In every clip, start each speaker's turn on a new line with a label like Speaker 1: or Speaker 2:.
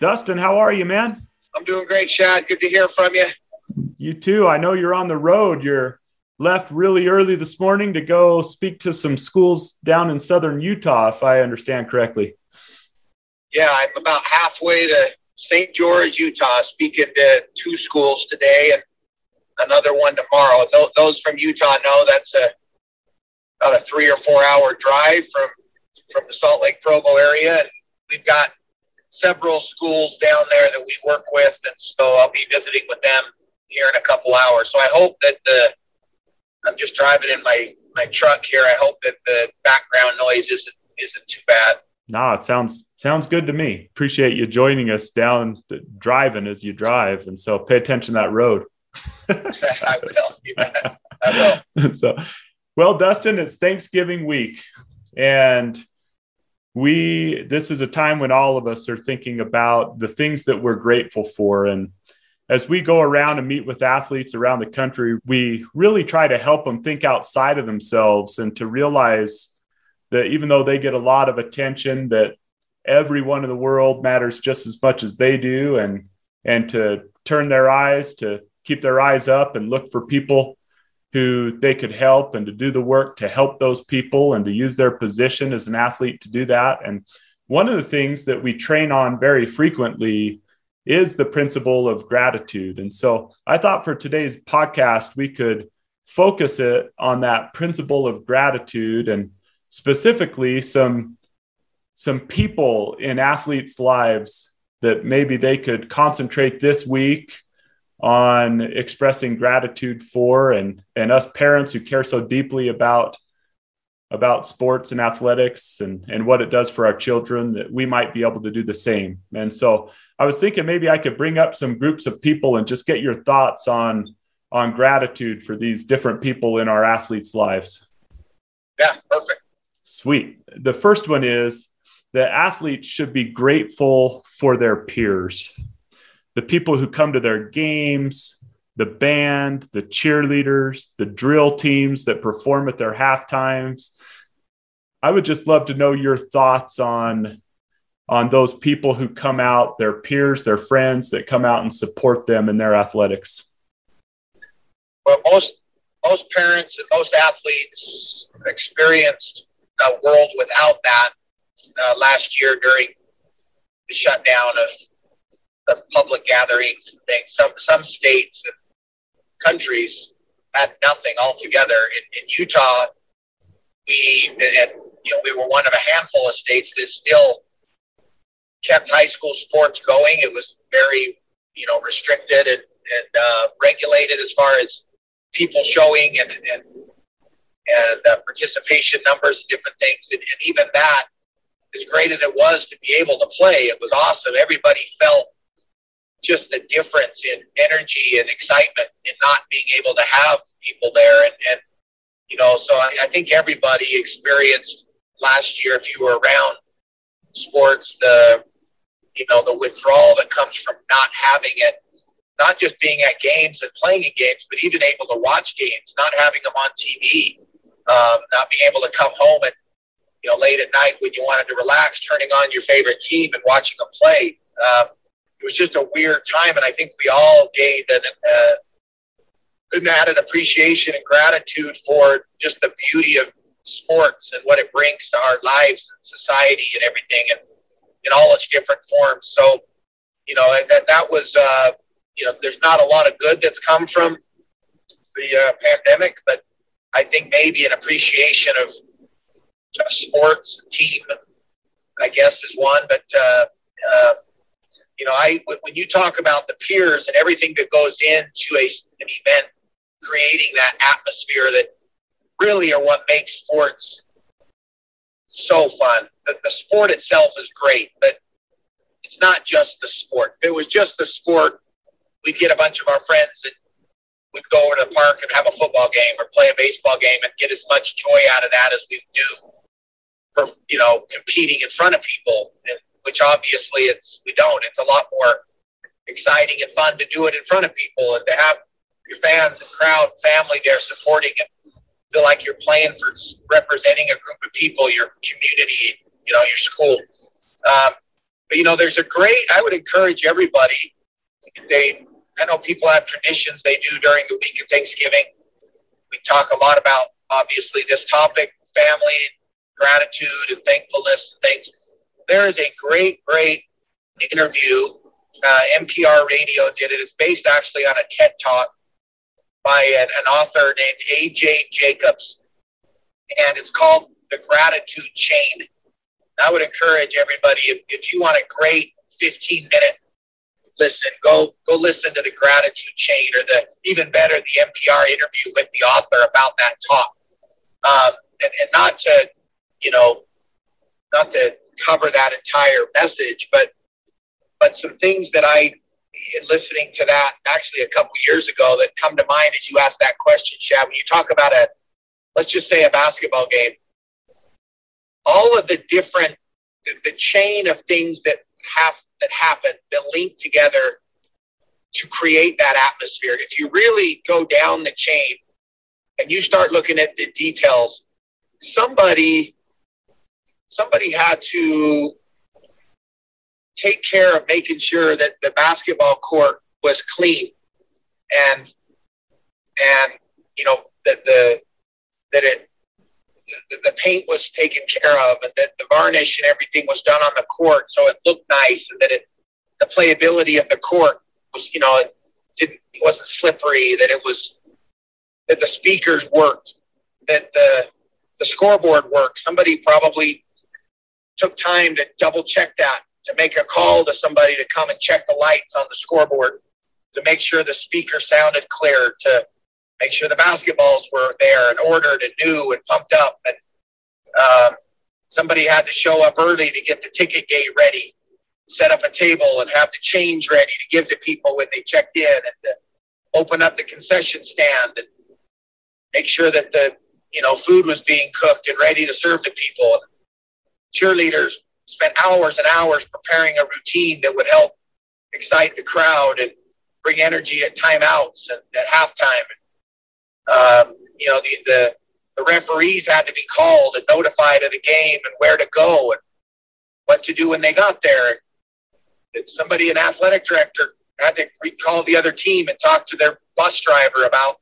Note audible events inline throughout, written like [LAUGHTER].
Speaker 1: Dustin, how are you, man?
Speaker 2: I'm doing great, Shad. Good to hear from you.
Speaker 1: You too. I know you're on the road. You're left really early this morning to go speak to some schools down in southern Utah, if I understand correctly.
Speaker 2: Yeah, I'm about halfway to St. George, Utah, speaking to two schools today and another one tomorrow. Those from Utah know that's a about a three or four hour drive from from the Salt Lake Provo area, and we've got several schools down there that we work with, and so I'll be visiting with them here in a couple hours. So I hope that the I'm just driving in my my truck here. I hope that the background noise isn't isn't too bad.
Speaker 1: No, it sounds sounds good to me. Appreciate you joining us down the, driving as you drive, and so pay attention to that road. [LAUGHS]
Speaker 2: I will. [LAUGHS] I
Speaker 1: will. so, well, Dustin, it's Thanksgiving week, and we this is a time when all of us are thinking about the things that we're grateful for. And as we go around and meet with athletes around the country we really try to help them think outside of themselves and to realize that even though they get a lot of attention that everyone in the world matters just as much as they do. And and to turn their eyes to keep their eyes up and look for people who they could help and to do the work to help those people and to use their position as an athlete to do that. And one of the things that we train on very frequently is the principle of gratitude. And so I thought for today's podcast, we could focus it on that principle of gratitude and specifically some some people in athletes' lives that maybe they could concentrate this week on expressing gratitude for and and us parents who care so deeply about about sports and athletics and and what it does for our children that we might be able to do the same. And so i was thinking maybe i could bring up some groups of people and just get your thoughts on on gratitude for these different people in our athletes lives.
Speaker 2: Yeah perfect.
Speaker 1: Sweet. The first one is that athletes should be grateful for their peers the people who come to their games, the band, the cheerleaders, the drill teams that perform at their half times. I would just love to know your thoughts on on those people who come out, their peers, their friends that come out and support them in their athletics.
Speaker 2: Well, most most parents and most athletes experienced a world without that uh, last year during the shutdown of of public gatherings and things. Some some states and countries had nothing altogether. In, in Utah, we and you know we were one of a handful of states that still kept high school sports going. It was very you know restricted and, and uh, regulated as far as people showing and and and uh, participation numbers and different things. And, and even that, as great as it was to be able to play, it was awesome. Everybody felt just the difference in energy and excitement in not being able to have people there. And, and you know, so I, I think everybody experienced last year, if you were around sports, the, you know, the withdrawal that comes from not having it, not just being at games and playing in games, but even able to watch games, not having them on TV, um, not being able to come home and, you know, late at night when you wanted to relax, turning on your favorite team and watching them play. Um, it was just a weird time, and I think we all gained an, uh, an added appreciation and gratitude for just the beauty of sports and what it brings to our lives and society and everything, and in all its different forms. So, you know, that that was, uh, you know, there's not a lot of good that's come from the uh, pandemic, but I think maybe an appreciation of sports team, I guess, is one. But uh, uh, you know, I when you talk about the peers and everything that goes into a, an event, creating that atmosphere that really are what makes sports so fun. The, the sport itself is great, but it's not just the sport. If it was just the sport, we'd get a bunch of our friends and we'd go over to the park and have a football game or play a baseball game and get as much joy out of that as we do for you know competing in front of people, and, which obviously it's we don't. It's a lot more exciting and fun to do it in front of people and to have your fans and crowd, family there supporting and feel like you're playing for representing a group of people, your community, you know, your school. Um, but you know, there's a great. I would encourage everybody. They, I know people have traditions they do during the week of Thanksgiving. We talk a lot about obviously this topic, family, gratitude, and thankfulness and things. There is a great, great interview. Uh, NPR Radio did it. It's based actually on a TED talk by an, an author named A.J. Jacobs, and it's called The Gratitude Chain. I would encourage everybody if, if you want a great 15 minute listen, go go listen to the gratitude chain or the even better the NPR interview with the author about that talk. Um, and, and not to, you know, not to cover that entire message, but but some things that I in listening to that actually a couple years ago that come to mind as you ask that question, Shad. When you talk about a, let's just say a basketball game, all of the different, the, the chain of things that have that happen that link together to create that atmosphere. If you really go down the chain and you start looking at the details, somebody somebody had to take care of making sure that the basketball court was clean and and you know that the that it the, the paint was taken care of and that the varnish and everything was done on the court so it looked nice and that it the playability of the court was you know it didn't it wasn't slippery that it was that the speakers worked that the the scoreboard worked. Somebody probably took time to double check that to make a call to somebody to come and check the lights on the scoreboard, to make sure the speaker sounded clear, to make sure the basketballs were there and ordered and new and pumped up. And um, somebody had to show up early to get the ticket gate ready, set up a table and have the change ready to give to people when they checked in and to open up the concession stand and make sure that the you know food was being cooked and ready to serve to people. Cheerleaders spent hours and hours preparing a routine that would help excite the crowd and bring energy at timeouts and at halftime. Um, you know, the, the, the referees had to be called and notified of the game and where to go and what to do when they got there. And somebody, an athletic director, had to call the other team and talk to their bus driver about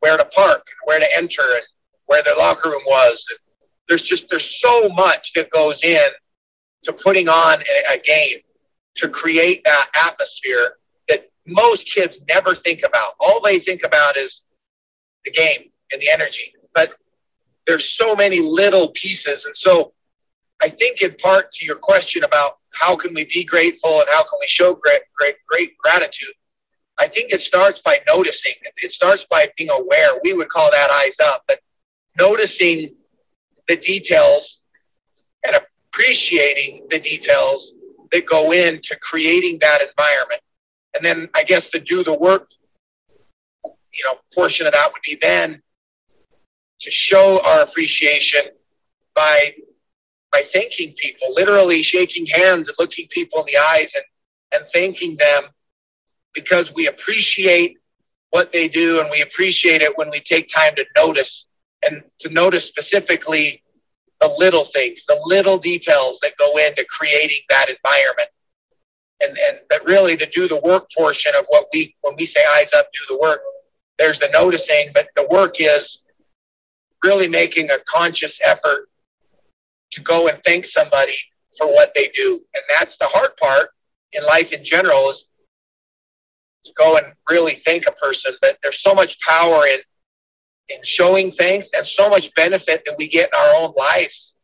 Speaker 2: where to park and where to enter and where their locker room was. And there's just there's so much that goes in to putting on a, a game to create that atmosphere that most kids never think about. All they think about is the game and the energy. But there's so many little pieces. And so I think in part to your question about how can we be grateful and how can we show great, great, great gratitude, I think it starts by noticing. It starts by being aware. We would call that eyes up, but noticing the details and appreciating the details that go into creating that environment. And then I guess to do the work, you know, portion of that would be then to show our appreciation by by thanking people, literally shaking hands and looking people in the eyes and, and thanking them because we appreciate what they do and we appreciate it when we take time to notice and to notice specifically the little things, the little details that go into creating that environment. And, and but really to do the work portion of what we when we say eyes up, do the work, there's the noticing, but the work is really making a conscious effort to go and thank somebody for what they do. And that's the hard part in life in general is to go and really thank a person. But there's so much power in in showing thanks and so much benefit that we get in our own lives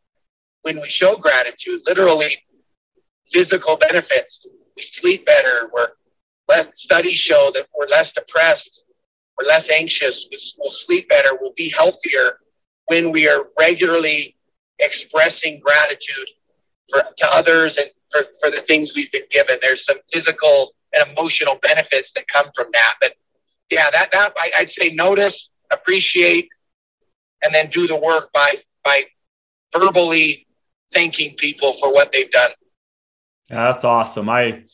Speaker 2: when we show gratitude, literally physical benefits. We sleep better. We're less studies show that we're less depressed. We're less anxious. We'll sleep better. We'll be healthier when we are regularly expressing gratitude for, to others and for, for the things we've been given. There's some physical and emotional benefits that come from that. But yeah, that, that I, I'd say notice, appreciate, and then do the work by, by verbally thanking people for what they've done.
Speaker 1: That's awesome. I,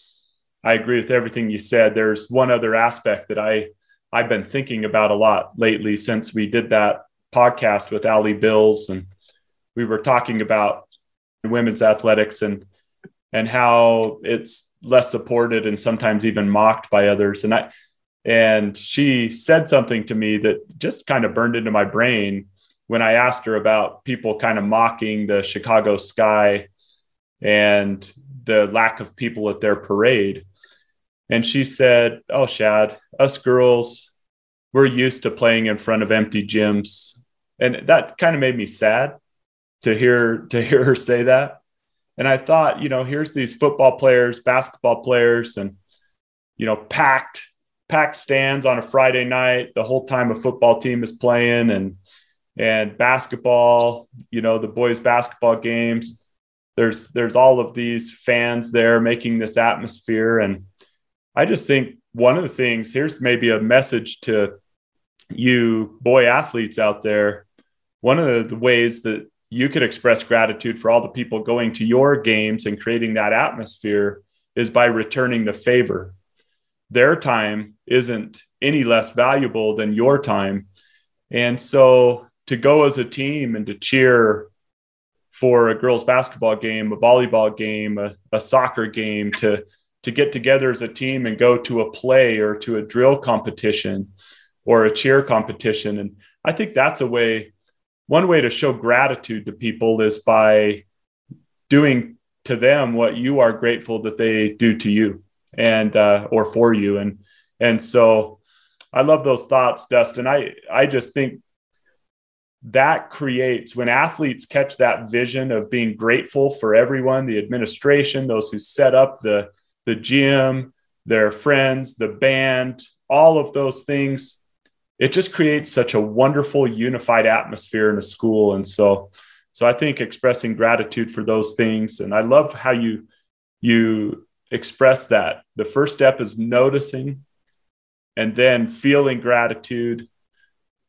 Speaker 1: I agree with everything you said. There's one other aspect that I, I've been thinking about a lot lately since we did that podcast with Ali Bills and we were talking about women's athletics and and how it's less supported and sometimes even mocked by others and i and she said something to me that just kind of burned into my brain when i asked her about people kind of mocking the chicago sky and the lack of people at their parade. And she said oh shad us girls we're used to playing in front of empty gyms. And that kind of made me sad to hear to hear her say that. And I thought, you know, here's these football players, basketball players, and you know, packed packed stands on a Friday night the whole time a football team is playing, and and basketball, you know, the boys' basketball games. There's there's all of these fans there making this atmosphere, and I just think one of the things here's maybe a message to you boy athletes out there. One of the ways that you could express gratitude for all the people going to your games and creating that atmosphere is by returning the favor. Their time isn't any less valuable than your time. And so to go as a team and to cheer for a girls basketball game, a volleyball game, a, a soccer game, to to get together as a team and go to a play or to a drill competition or a cheer competition. And I think that's a way one way to show gratitude to people is by doing to them what you are grateful that they do to you and uh, or for you. And and so i love those thoughts dustin. I i just think that creates when athletes catch that vision of being grateful for everyone the administration those who set up the the gym their friends the band all of those things it just creates such a wonderful unified atmosphere in a school. And so so i think expressing gratitude for those things. And i love how you you express that. The first step is noticing and then feeling gratitude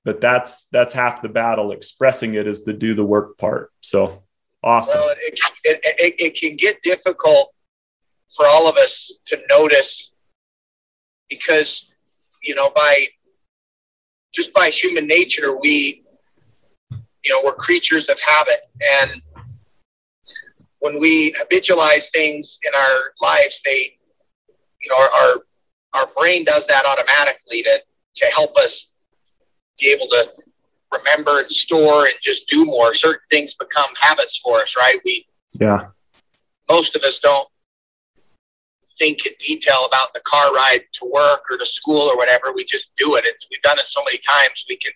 Speaker 1: but that's that's half the battle. Expressing it is the do the work part. So awesome. Well,
Speaker 2: it, it, it, it can get difficult for all of us to notice because you know by just by human nature, we, you know, we're creatures of habit. And when we habitualize things in our lives, they, you know, our, our, our brain does that automatically to, to help us be able to remember and store and just do more. Certain things become habits for us, right? We,
Speaker 1: yeah,
Speaker 2: most of us don't think in detail about the car ride to work or to school or whatever. We just do it. It's we've done it so many times we can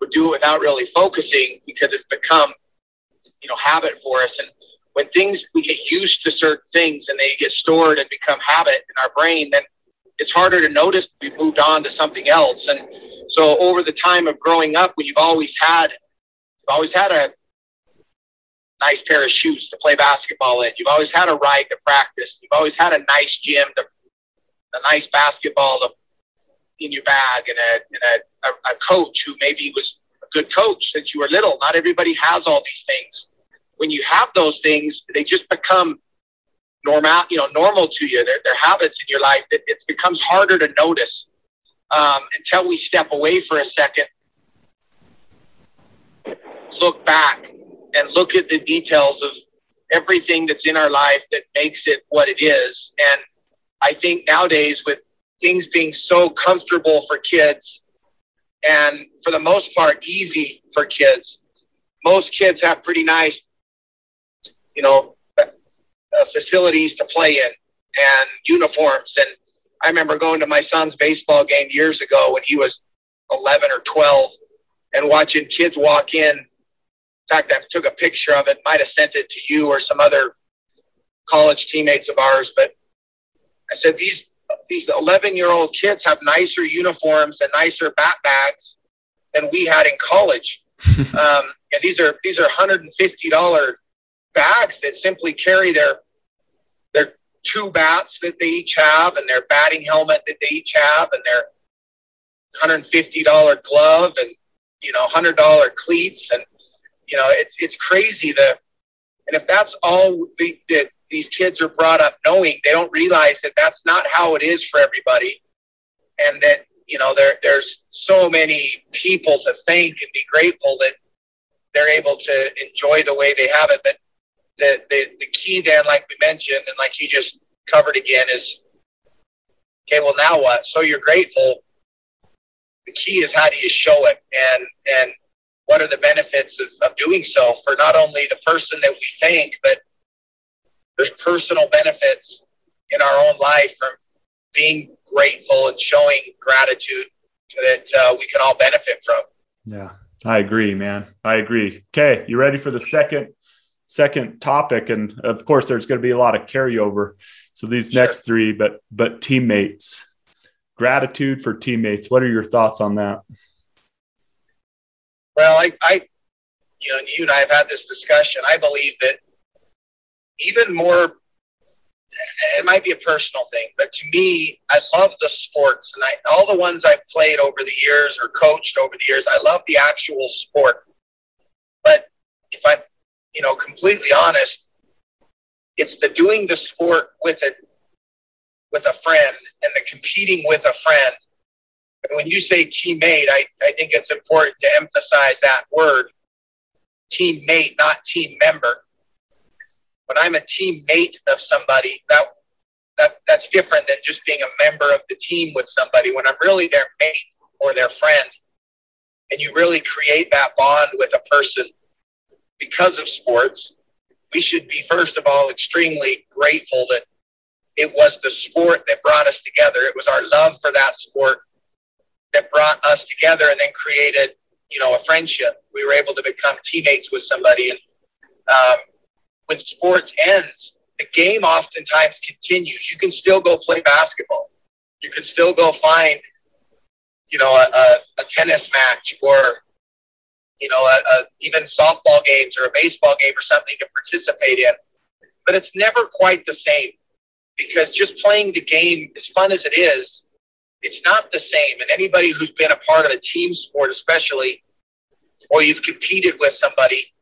Speaker 2: we do it without really focusing because it's become you know habit for us. And when things we get used to certain things and they get stored and become habit in our brain, then it's harder to notice we've moved on to something else. And so over the time of growing up, when you've always had you've always had a nice pair of shoes to play basketball in. You've always had a ride to practice. You've always had a nice gym to a nice basketball to, in your bag and a and a, a, a coach who maybe was a good coach since you were little. Not everybody has all these things. When you have those things, they just become normal, you know, normal to you. They're, they're habits in your life that it becomes harder to notice um, until we step away for a second, look back and look at the details of everything that's in our life that makes it what it is. And I think nowadays, with things being so comfortable for kids and for the most part easy for kids, most kids have pretty nice, you know, uh, facilities to play in and uniforms. And I remember going to my son's baseball game years ago when he was 11 or 12 and watching kids walk in In fact, I took a picture of it, might have sent it to you or some other college teammates of ours. But I said, these, these 11 year old kids have nicer uniforms and nicer bat bags than we had in college. [LAUGHS] um, and these are, these are $150 bags that simply carry their, their two bats that they each have and their batting helmet that they each have and their $150 glove and, you know, $100 cleats. And, you know, it's, it's crazy that, and if that's all the, that these kids are brought up knowing, they don't realize that that's not how it is for everybody. And that, you know, there, there's so many people to thank and be grateful that they're able to enjoy the way they have it. But the, the, the key then, like we mentioned, and like you just covered again, is okay, well, now what? So you're grateful. The key is how do you show it? And, and what are the benefits of, of doing so for not only the person that we thank, but there's personal benefits in our own life from being grateful and showing gratitude that uh, we can all benefit from.
Speaker 1: Yeah, I agree, man. I agree. Okay, you ready for the second second topic? And of course, there's going to be a lot of carryover. So these sure. next three, but but teammates, gratitude for teammates. What are your thoughts on that?
Speaker 2: Well, I, I you know, you and I have had this discussion. I believe that even more it might be a personal thing, but to me, I love the sports and I, all the ones I've played over the years or coached over the years. I love the actual sport. But if I'm, you know, completely honest, it's the doing the sport with it, with a friend and the competing with a friend. And when you say teammate, I, I think it's important to emphasize that word teammate, not team member when I'm a teammate of somebody, that that that's different than just being a member of the team with somebody. When I'm really their mate or their friend, and you really create that bond with a person because of sports, we should be first of all extremely grateful that it was the sport that brought us together. It was our love for that sport that brought us together and then created, you know, a friendship. We were able to become teammates with somebody. And um, when sports ends, the game oftentimes continues. You can still go play basketball. You can still go find, you know, a, a, a tennis match or, you know, a, a, even softball games or a baseball game or something to participate in. But it's never quite the same because just playing the game, as fun as it is, it's not the same. And anybody who's been a part of a team sport, especially, or you've competed with somebody,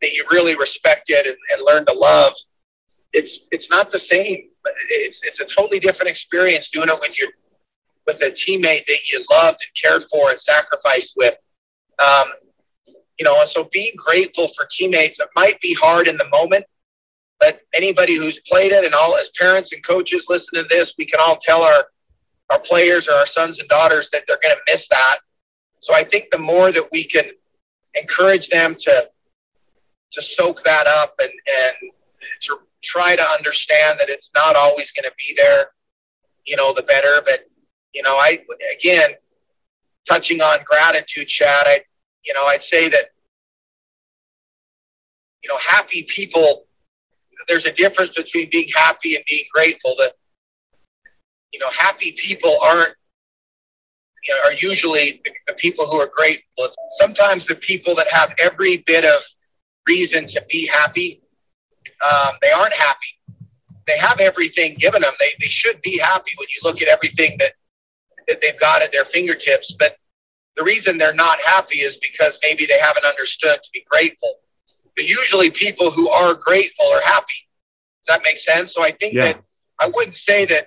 Speaker 2: that you really respected and, and learned to love, it's it's not the same. It's it's a totally different experience doing it with your with a teammate that you loved and cared for and sacrificed with. Um, you know, and so being grateful for teammates, it might be hard in the moment, but anybody who's played it and all as parents and coaches listen to this, we can all tell our our players or our sons and daughters that they're going to miss that. So I think the more that we can encourage them to to soak that up and, and to try to understand that it's not always going to be there, you know, the better. But, you know, I, again, touching on gratitude, Shad, I, you know, I'd say that, you know, happy people, there's a difference between being happy and being grateful that, you know, happy people aren't, you know, are usually the, the people who are grateful. It's sometimes the people that have every bit of reason to be happy. Um, they aren't happy. They have everything given them. They, they should be happy when you look at everything that, that they've got at their fingertips. But the reason they're not happy is because maybe they haven't understood to be grateful. But usually people who are grateful are happy. Does that make sense? So I think yeah. that I wouldn't say that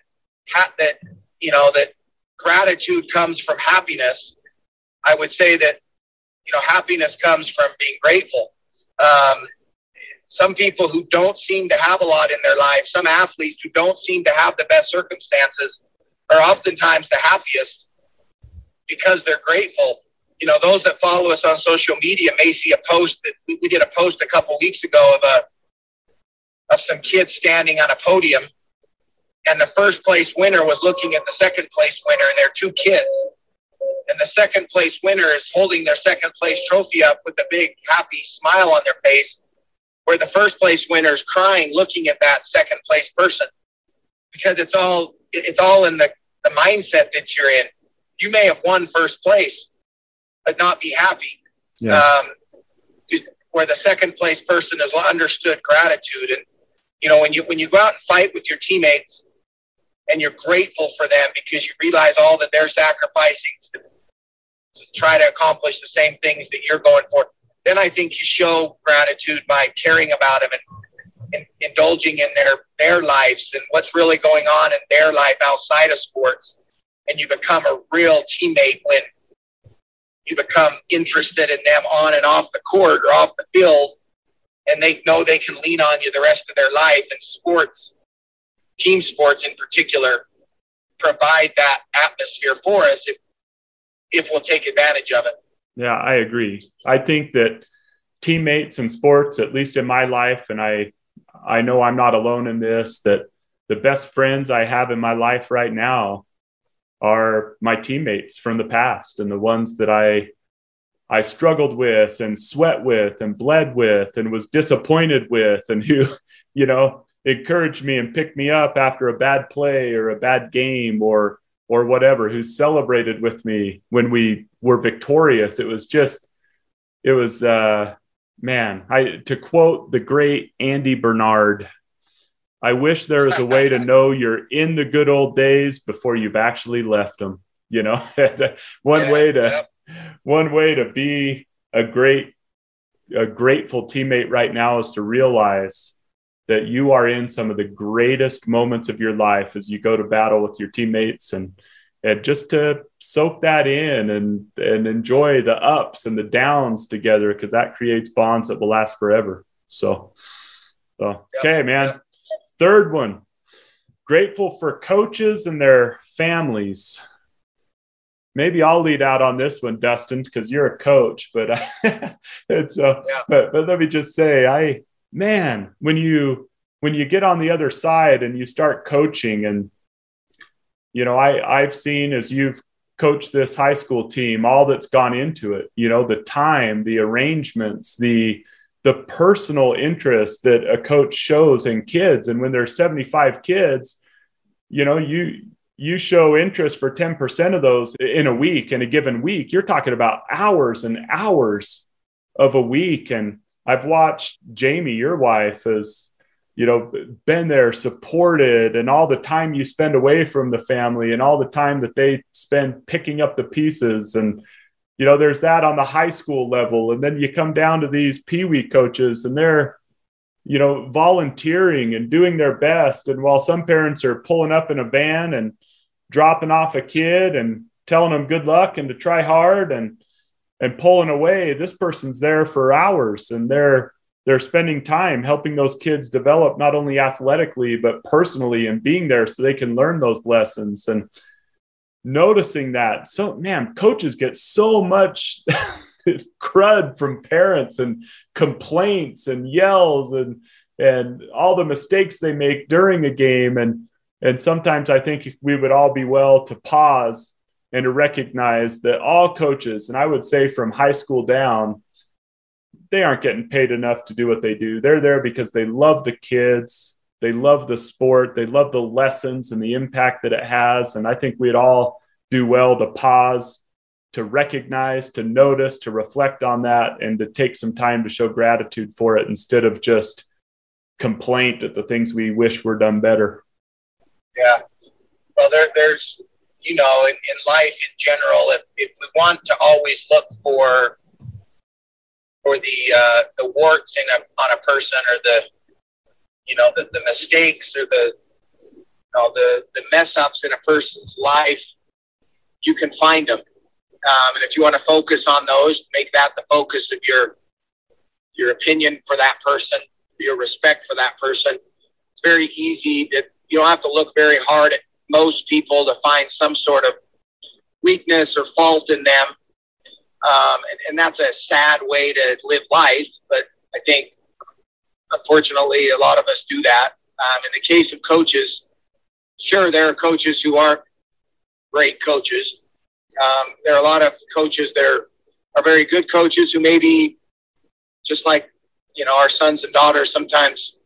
Speaker 2: ha- that you know that gratitude comes from happiness. I would say that you know happiness comes from being grateful. Um, some people who don't seem to have a lot in their life, some athletes who don't seem to have the best circumstances, are oftentimes the happiest because they're grateful. You know, those that follow us on social media may see a post that we, we did a post a couple weeks ago of a of some kids standing on a podium, and the first place winner was looking at the second place winner, and they're two kids and the second place winner is holding their second place trophy up with a big happy smile on their face, where the first place winner is crying looking at that second place person because it's all it's all in the, the mindset that you're in. You may have won first place, but not be happy. Yeah. Um, where the second place person has understood gratitude and you know, when you when you go out and fight with your teammates, and you're grateful for them because you realize all that they're sacrificing to, to try to accomplish the same things that you're going for, then I think you show gratitude by caring about them and, and indulging in their their lives and what's really going on in their life outside of sports, and you become a real teammate when you become interested in them on and off the court or off the field, and they know they can lean on you the rest of their life. And sports, team sports in particular, provide that atmosphere for us if, if we'll take advantage of it.
Speaker 1: Yeah, I agree. I think that teammates in sports, at least in my life, and I, I know I'm not alone in this, that the best friends I have in my life right now are my teammates from the past and the ones that I I struggled with and sweat with and bled with and was disappointed with and who, [LAUGHS] you know, encouraged me and picked me up after a bad play or a bad game or or whatever, who celebrated with me when we were victorious. It was just it was uh man, I to quote the great Andy Bernard, I wish there was a way to know you're in the good old days before you've actually left them. You know, [LAUGHS] one yeah, way to yeah. one way to be a great a grateful teammate right now is to realize that you are in some of the greatest moments of your life as you go to battle with your teammates and and just to soak that in and and enjoy the ups and the downs together because that creates bonds that will last forever. So, so okay, man. Third one, grateful for coaches and their families. Maybe I'll lead out on this one, Dustin, because you're a coach. But [LAUGHS] it's uh, yeah. but but let me just say, I man, when you when you get on the other side and you start coaching, and you know, I I've seen as you've coached this high school team, all that's gone into it. You know, the time, the arrangements, the the personal interest that a coach shows in kids. And when there's 75 kids you know you you show interest for 10% of those in a week in a given week. You're talking about hours and hours of a week. And i've watched jamie your wife has you know been there supported and all the time you spend away from the family and all the time that they spend picking up the pieces and you know, there's that on the high school level. And then you come down to these Pee Wee coaches and they're, you know, volunteering and doing their best. And while some parents are pulling up in a van and dropping off a kid and telling them good luck and to try hard and, and pulling away, this person's there for hours and they're, they're spending time helping those kids develop not only athletically but personally and being there so they can learn those lessons and noticing that. So, man, coaches get so much [LAUGHS] crud from parents and complaints and yells and and all the mistakes they make during a game and and sometimes I think we would all be well to pause and to recognize that all coaches and I would say from high school down they aren't getting paid enough to do what they do. They're there because they love the kids they love the sport. They love the lessons and the impact that it has. And I think we'd all do well to pause, to recognize, to notice, to reflect on that, and to take some time to show gratitude for it instead of just complaint at the things we wish were done better.
Speaker 2: Yeah. Well, there, there's, you know, in, in life in general, if, if we want to always look for for the uh, the warts in a, on a person or the you know, the, the mistakes or the, you know, the, the mess ups in a person's life, you can find them. Um, and if you want to focus on those, make that the focus of your, your opinion for that person, your respect for that person. It's very easy that you don't have to look very hard at most people to find some sort of weakness or fault in them. Um, and, and that's a sad way to live life. But I think unfortunately, a lot of us do that. Um, in the case of coaches, sure, there are coaches who aren't great coaches. Um, there are a lot of coaches that are, are very good coaches who maybe, just like you know, our sons and daughters sometimes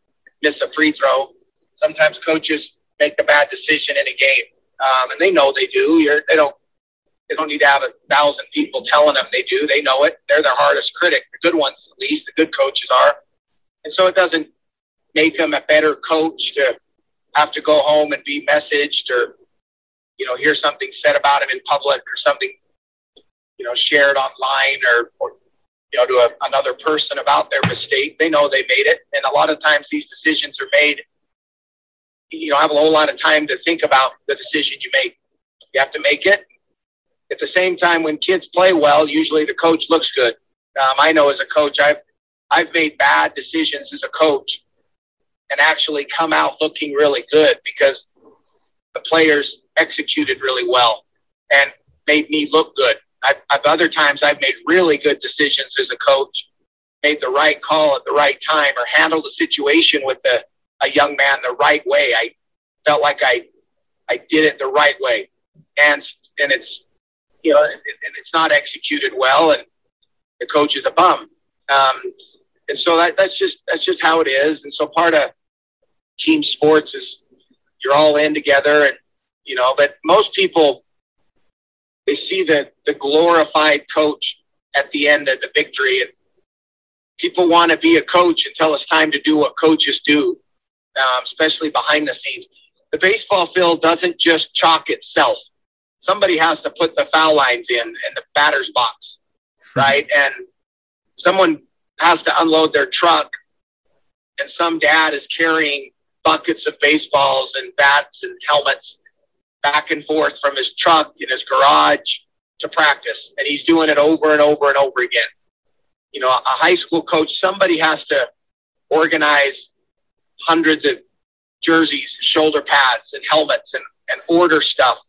Speaker 2: miss a free throw. Sometimes coaches make a bad decision in a game, um, and they know they do. You're, they don't. They don't need to have a thousand people telling them they do. They know it. They're their hardest critic. The good ones, at least, the good coaches are. And so it doesn't make him a better coach to have to go home and be messaged or, you know, hear something said about him in public or something, you know, shared online or, or you know, to a, another person about their mistake. They know they made it. And a lot of times these decisions are made, you don't have a whole lot of time to think about the decision you make. You have to make it. At the same time, when kids play well, usually the coach looks good. Um, I know as a coach, I've I've made bad decisions as a coach and actually come out looking really good because the players executed really well and made me look good. I've, I've other times I've made really good decisions as a coach, made the right call at the right time, or handled a situation with a, a young man the right way. I felt like I I did it the right way, and and it's you know and it's not executed well, and the coach is a bum. Um, and so that, that's just that's just how it is. And so part of team sports is you're all in together, and you know. But most people they see the the glorified coach at the end of the victory, and people want to be a coach until it's time to do what coaches do, um, especially behind the scenes. The baseball field doesn't just chalk itself. Somebody has to put the foul lines in and the batter's box, right? And someone has to unload their truck, and some dad is carrying buckets of baseballs and bats and helmets back and forth from his truck in his garage to practice. And he's doing it over and over and over again. You know, a high school coach, somebody has to organize hundreds of jerseys, shoulder pads, and helmets and, and order stuff.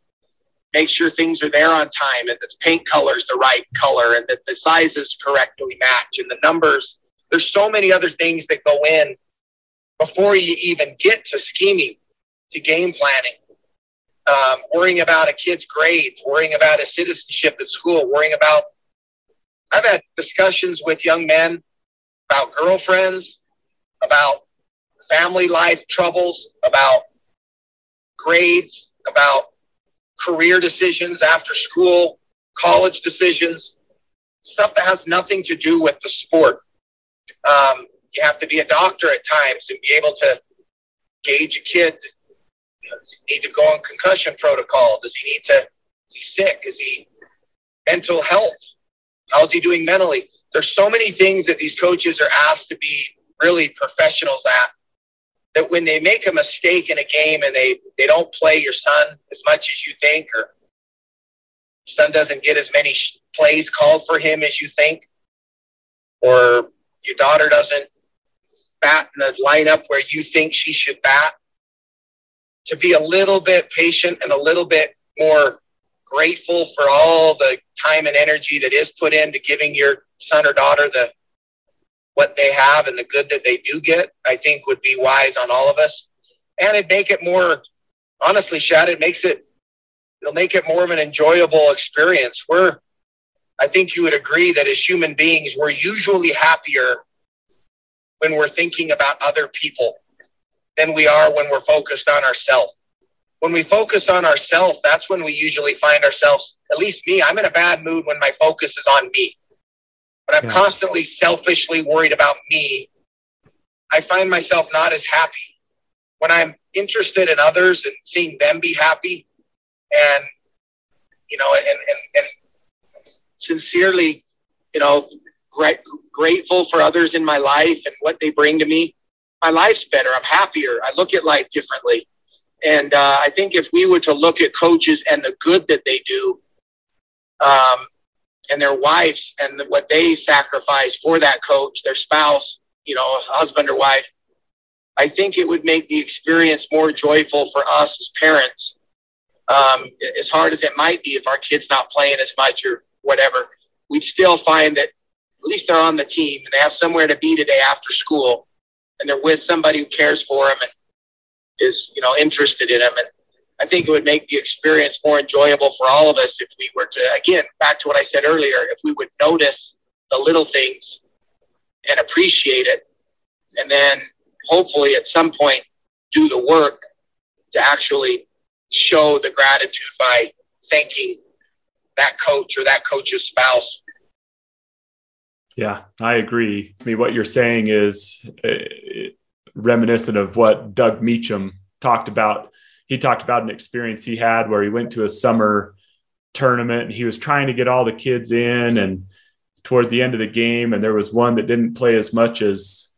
Speaker 2: Make sure things are there on time and that the paint color is the right color and that the sizes correctly match and the numbers. There's so many other things that go in before you even get to scheming, to game planning um, worrying about a kid's grades, worrying about a citizenship at school, worrying about. I've had discussions with young men about girlfriends, about family life troubles, about grades, about career decisions after school, college decisions, stuff that has nothing to do with the sport. Um, you have to be a doctor at times and be able to gauge a kid does he need to go on concussion protocol? Does he need to, is he sick? Is he mental health? How's he doing mentally? There's so many things that these coaches are asked to be really professionals at that when they make a mistake in a game and they, they don't play your son as much as you think, or son doesn't get as many plays called for him as you think, or your daughter doesn't bat in the lineup where you think she should bat, to be a little bit patient and a little bit more grateful for all the time and energy that is put into giving your son or daughter the what they have and the good that they do get, I think would be wise on all of us. And it'd make it more honestly, Shad, it makes it it'll make it more of an enjoyable experience. We're I think you would agree that as human beings, we're usually happier when we're thinking about other people than we are when we're focused on ourselves. When we focus on ourselves, that's when we usually find ourselves, at least me, I'm in a bad mood when my focus is on me. But I'm yeah. constantly selfishly worried about me. I find myself not as happy. When I'm interested in others and seeing them be happy and, you know, and, and, and sincerely, you know, grateful for others in my life and what they bring to me, my life's better. I'm happier. I look at life differently. And uh, I think if we were to look at coaches and the good that they do, um, and their wives and what they sacrifice for that coach, their spouse, you know, husband or wife, I think it would make the experience more joyful for us as parents. Um, as hard as it might be if our kid's not playing as much or whatever, we'd still find that at least they're on the team and they have somewhere to be today after school and they're with somebody who cares for them and is you know interested in them and I think it would make the experience more enjoyable for all of us if we were to again back to what I said earlier if we would notice the little things and appreciate it and then hopefully at some point do the work to actually show the gratitude by thanking that coach or that coach's spouse
Speaker 1: yeah, I agree. I mean, what you're saying is uh, reminiscent of what Doug Meacham talked about. He talked about an experience he had where he went to a summer tournament and he was trying to get all the kids in and toward the end of the game and there was one that didn't play as much as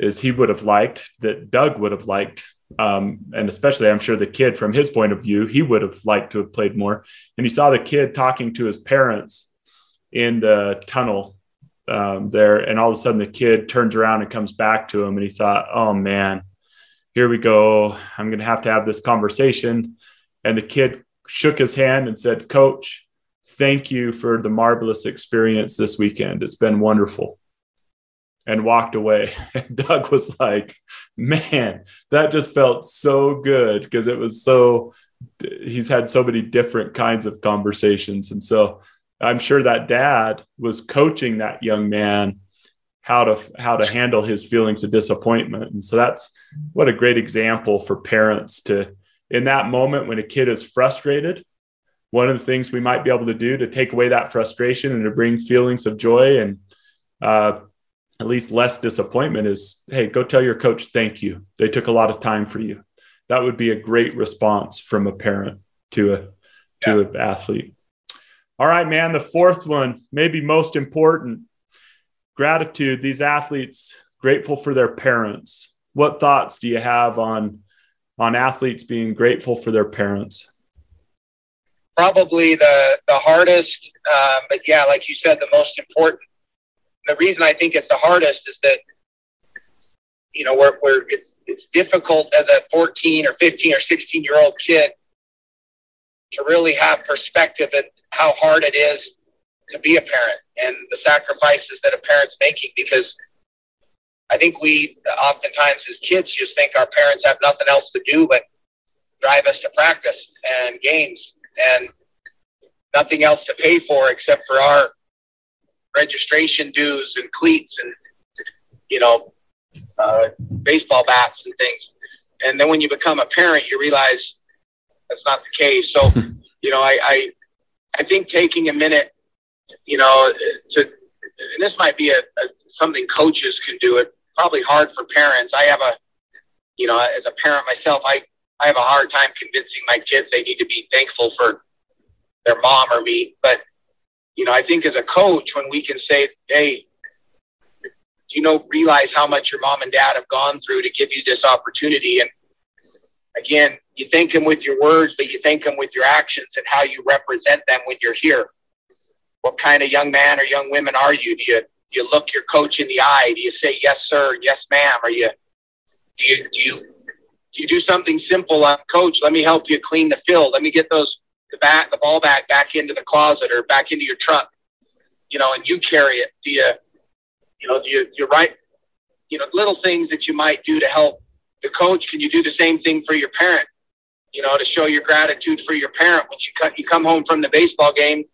Speaker 1: as he would have liked that Doug would have liked. Um, and especially I'm sure the kid from his point of view he would have liked to have played more. And he saw the kid talking to his parents in the tunnel um, there and all of a sudden the kid turns around and comes back to him and he thought oh man here we go I'm going to have to have this conversation and the kid shook his hand and said, Coach, thank you for the marvelous experience this weekend. It's been wonderful. And walked away. [LAUGHS] And Doug was like, man, that just felt so good because it was so, he's had so many different kinds of conversations. And so I'm sure that dad was coaching that young man how to how to handle his feelings of disappointment and so that's what a great example for parents to in that moment when a kid is frustrated, one of the things we might be able to do to take away that frustration and to bring feelings of joy and uh, at least less disappointment is hey, go tell your coach thank you. They took a lot of time for you. That would be a great response from a parent to a to yeah. an athlete. All right, man. The fourth one, maybe most important, gratitude. These athletes grateful for their parents. What thoughts do you have on on athletes being grateful for their parents?
Speaker 2: Probably the the hardest, um, but yeah, like you said, the most important. The reason I think it's the hardest is that you know where where it's it's difficult as a 14 or 15 or 16 year old kid to really have perspective at how hard it is to be a parent and the sacrifices that a parent's making because I think we oftentimes as kids just think our parents have nothing else to do but drive us to practice and games and nothing else to pay for except for our registration dues and cleats and you know uh, baseball bats and things. And then when you become a parent, you realize that's not the case. So you know, I, I I think taking a minute, you know, to and this might be a, a something coaches can do it probably hard for parents. I have a, you know, as a parent myself, I, I have a hard time convincing my kids they need to be thankful for their mom or me. But, you know, I think as a coach, when we can say, hey, do you know, realize how much your mom and dad have gone through to give you this opportunity? And again, you thank them with your words, but you thank them with your actions and how you represent them when you're here. What kind of young man or young women are you? Do you do you look your coach in the eye? Do you say yes, sir, yes, ma'am? Are you do you do you do you do something simple on coach? Let me help you clean the field. Let me get those the bat the ball back back into the closet or back into your truck. You know, and you carry it. Do you you know, do you you right you know, little things that you might do to help the coach. Can you do the same thing for your parent? You know, to show your gratitude for your parent when you cut you come home from the baseball game.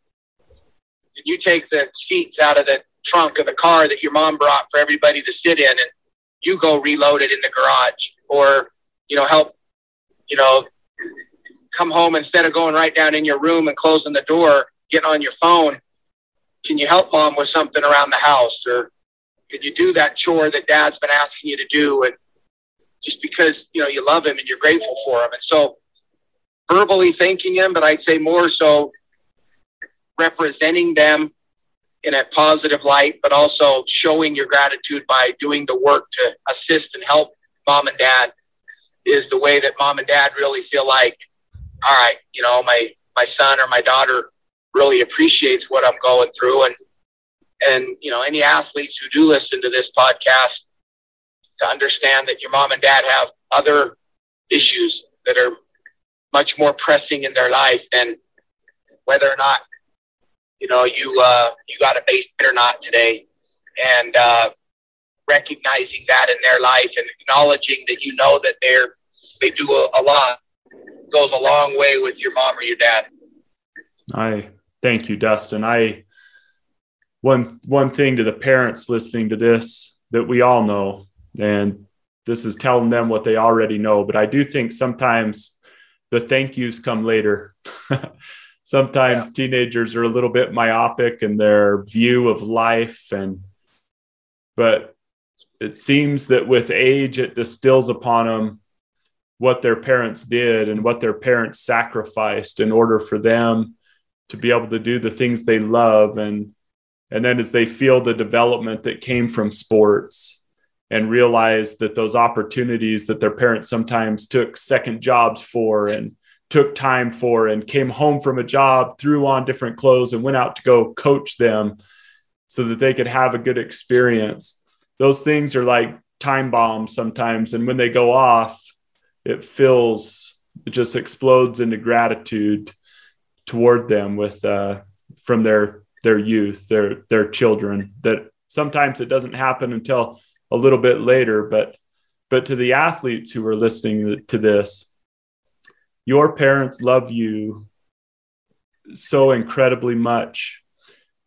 Speaker 2: You take the seats out of the trunk of the car that your mom brought for everybody to sit in and you go reload it in the garage or you know help you know come home instead of going right down in your room and closing the door getting on your phone. Can you help mom with something around the house? Or can you do that chore that dad's been asking you to do? And just because you know you love him and you're grateful for him. And so verbally thanking him but i'd say more so representing them in a positive light, but also showing your gratitude by doing the work to assist and help mom and dad is the way that mom and dad really feel like, all right, you know, my my son or my daughter really appreciates what I'm going through, and and you know, any athletes who do listen to this podcast to understand that your mom and dad have other issues that are much more pressing in their life than whether or not you know, you uh, you got a base hit or not today, and uh, recognizing that in their life and acknowledging that you know that they're they do a, a lot goes a long way with your mom or your dad.
Speaker 1: I thank you, Dustin. I one one thing to the parents listening to this that we all know, and this is telling them what they already know, but I do think sometimes the thank yous come later. [LAUGHS] sometimes yeah. teenagers are a little bit myopic in their view of life and but it seems that with age, it distills upon them what their parents did and what their parents sacrificed in order for them to be able to do the things they love and and then as they feel the development that came from sports and realize that those opportunities that their parents sometimes took second jobs for and took time for and came home from a job threw on different clothes and went out to go coach them so that they could have a good experience. Those things are like time bombs sometimes. And when they go off it fills it just explodes into gratitude toward them with uh, from their their youth their their children that sometimes it doesn't happen until a little bit later. But but to the athletes who are listening to this your parents love you so incredibly much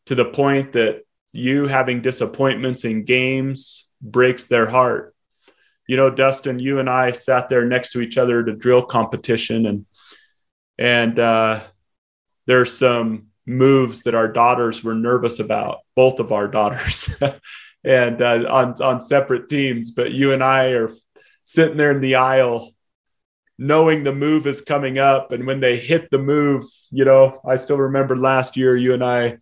Speaker 1: to the point that you having disappointments in games breaks their heart. You know, Dustin, you and I sat there next to each other at a drill competition, and and uh, there's some moves that our daughters were nervous about, both of our daughters, [LAUGHS] and uh, on on separate teams. But you and I are sitting there in the aisle, knowing the move is coming up, and when they hit the move, you know, I still remember last year you and I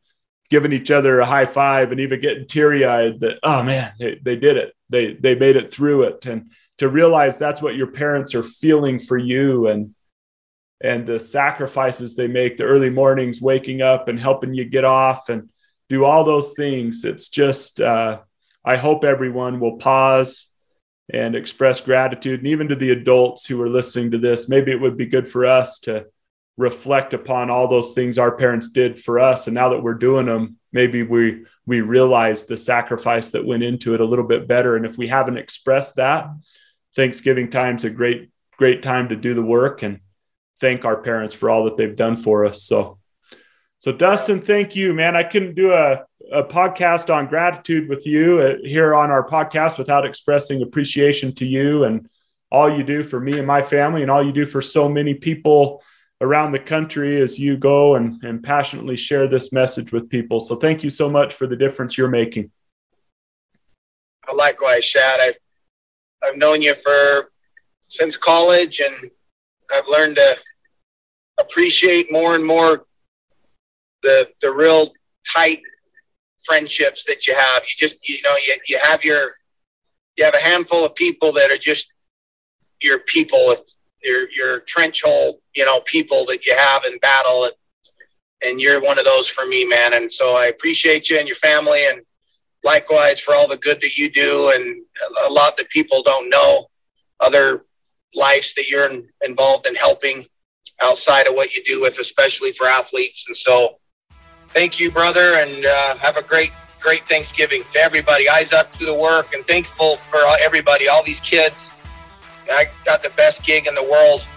Speaker 1: giving each other a high five and even getting teary eyed that, oh man, they, they did it. They, they made it through it. And to realize that's what your parents are feeling for you and, and the sacrifices they make, the early mornings, waking up and helping you get off and do all those things. It's just, uh, I hope everyone will pause and express gratitude. And even to the adults who are listening to this, maybe it would be good for us to reflect upon all those things our parents did for us and now that we're doing them maybe we we realize the sacrifice that went into it a little bit better and if we haven't expressed that thanksgiving time's a great great time to do the work and thank our parents for all that they've done for us so so dustin thank you man i couldn't do a, a podcast on gratitude with you uh, here on our podcast without expressing appreciation to you and all you do for me and my family and all you do for so many people around the country as you go and, and passionately share this message with people. So thank you so much for the difference you're making.
Speaker 2: Likewise, Shad. I've, I've known you for since college and I've learned to appreciate more and more the, the real tight friendships that you have. You just, you know, you, you have your, you have a handful of people that are just your people your your trench hole, you know, people that you have in battle, and, you're one of those for me, man. And so I appreciate you and your family, and likewise for all the good that you do, and a lot that people don't know, other lives that you're in, involved in helping outside of what you do with, especially for athletes. And so, thank you, brother, and uh, have a great great Thanksgiving to everybody. Eyes up to the work, and thankful for everybody, all these kids I got the best gig in the world,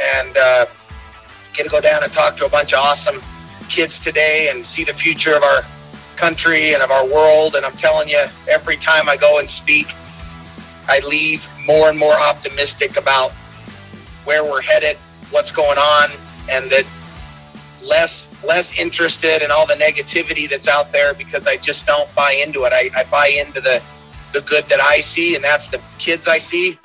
Speaker 2: and uh, get to go down and talk to a bunch of awesome kids today and see the future of our country and of our world. And I'm telling you, every time I go and speak, I leave more and more optimistic about where we're headed, what's going on, and that less less interested in all the negativity that's out there because I just don't buy into it. I, I buy into the the good that I see, and that's the kids I see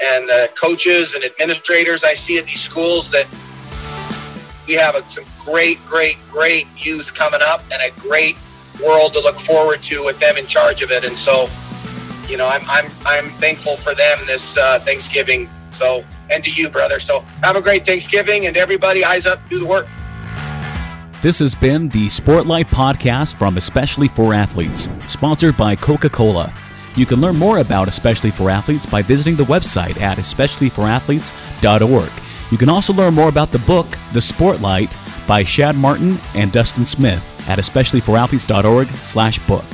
Speaker 2: and the coaches and administrators I see at these schools that we have a, some great, great, great youth coming up and a great world to look forward to with them in charge of it. And so, you know, I'm, I'm, I'm thankful for them this uh, Thanksgiving. So, and to you, brother. So have a great Thanksgiving and everybody eyes up, do the work.
Speaker 3: This has been the Sportlight Podcast from Especially for Athletes, sponsored by Coca Cola. You can learn more about Especially for Athletes by visiting the website at especiallyforathletes.org. You can also learn more about the book, The Sportlight, by Shad Martin and Dustin Smith at especiallyforathletes.org slash book.